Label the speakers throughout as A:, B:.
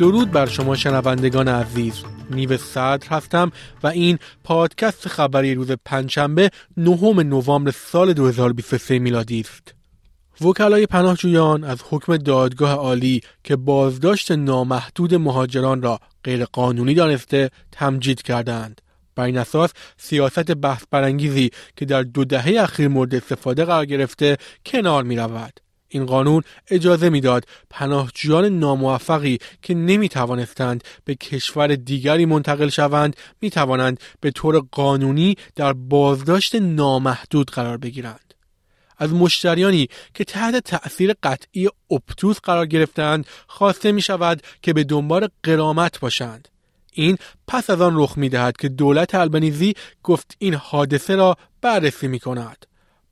A: درود بر شما شنوندگان عزیز. نیو صدر هستم و این پادکست خبری روز پنجشنبه نهم نوامبر سال 2023 میلادی است. وکلای پناهجویان از حکم دادگاه عالی که بازداشت نامحدود مهاجران را غیرقانونی دانسته تمجید کردند. بر این اساس سیاست بحث برانگیزی که در دو دهه اخیر مورد استفاده قرار گرفته کنار می رود. این قانون اجازه می‌داد پناهجویان ناموفقی که نمی توانستند به کشور دیگری منتقل شوند می توانند به طور قانونی در بازداشت نامحدود قرار بگیرند. از مشتریانی که تحت تأثیر قطعی اپتوس قرار گرفتند خواسته می شود که به دنبال قرامت باشند. این پس از آن رخ می دهد که دولت البنیزی گفت این حادثه را بررسی می کند.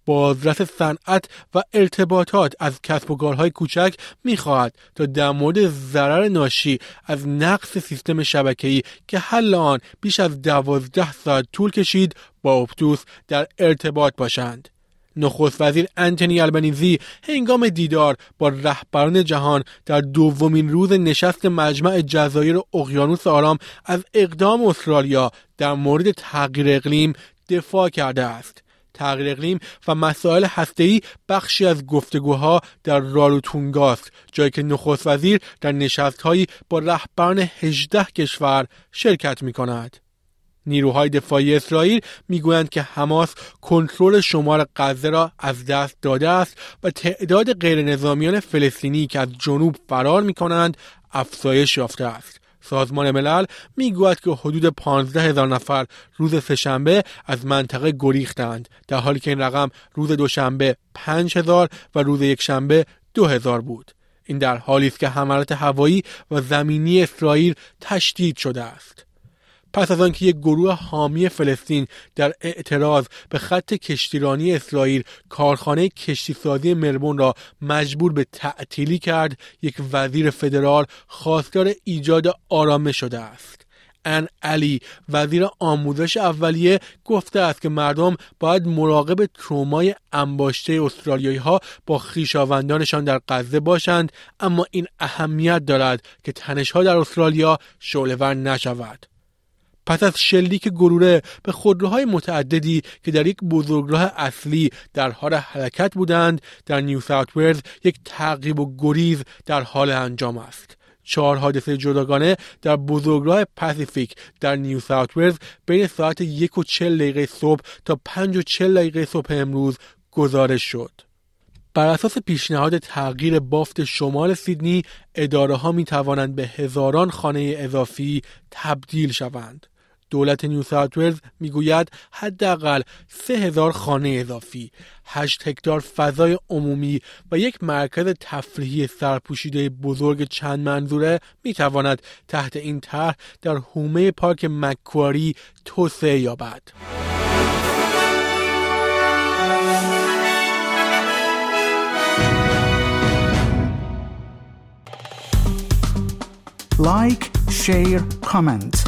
A: بازرس صنعت و ارتباطات از کسب و کارهای کوچک می‌خواهد تا در مورد ضرر ناشی از نقص سیستم شبکه‌ای که حل آن بیش از دوازده ساعت طول کشید با اپتوس در ارتباط باشند. نخست وزیر انتونی البنیزی هنگام دیدار با رهبران جهان در دومین روز نشست مجمع جزایر اقیانوس آرام از اقدام استرالیا در مورد تغییر اقلیم دفاع کرده است. تغییر اقلیم و مسائل هسته‌ای بخشی از گفتگوها در راروتونگا است جایی که نخست وزیر در نشستهایی با رهبران 18 کشور شرکت می کند. نیروهای دفاعی اسرائیل می‌گویند که حماس کنترل شمار غزه را از دست داده است و تعداد غیرنظامیان فلسطینی که از جنوب فرار می کنند افزایش یافته است. سازمان ملل می‌گوید که حدود 15 هزار نفر روز سهشنبه از منطقه گریختند. در حالی که این رقم روز دوشنبه 5 هزار و روز یکشنبه دو هزار بود. این در حالی است که حملات هوایی و زمینی اسرائیل تشدید شده است. پس از آنکه یک گروه حامی فلسطین در اعتراض به خط کشتیرانی اسرائیل کارخانه کشتیسازی مرمون را مجبور به تعطیلی کرد یک وزیر فدرال خواستار ایجاد آرامش شده است. ان علی وزیر آموزش اولیه گفته است که مردم باید مراقب ترومای انباشته استرالیایی ها با خیشاوندانشان در غزه باشند اما این اهمیت دارد که تنش ها در استرالیا شعلهور نشود. پس از شلیک گروره به خودروهای متعددی که در یک بزرگراه اصلی در حال حرکت بودند در نیو ساوت ولز یک تعقیب و گریز در حال انجام است چهار حادثه جداگانه در بزرگراه پاسیفیک در نیو ساوت ولز بین ساعت یک و چل دقیقه صبح تا پنج و چل دقیقه صبح امروز گزارش شد. بر اساس پیشنهاد تغییر بافت شمال سیدنی اداره ها می توانند به هزاران خانه اضافی تبدیل شوند. دولت نیو ساوت ولز می‌گوید حداقل سه هزار خانه اضافی، هشت هکتار فضای عمومی و یک مرکز تفریحی سرپوشیده بزرگ چند منظوره می‌تواند تحت این طرح در حومه پارک مکواری توسعه یابد.
B: like، share، comment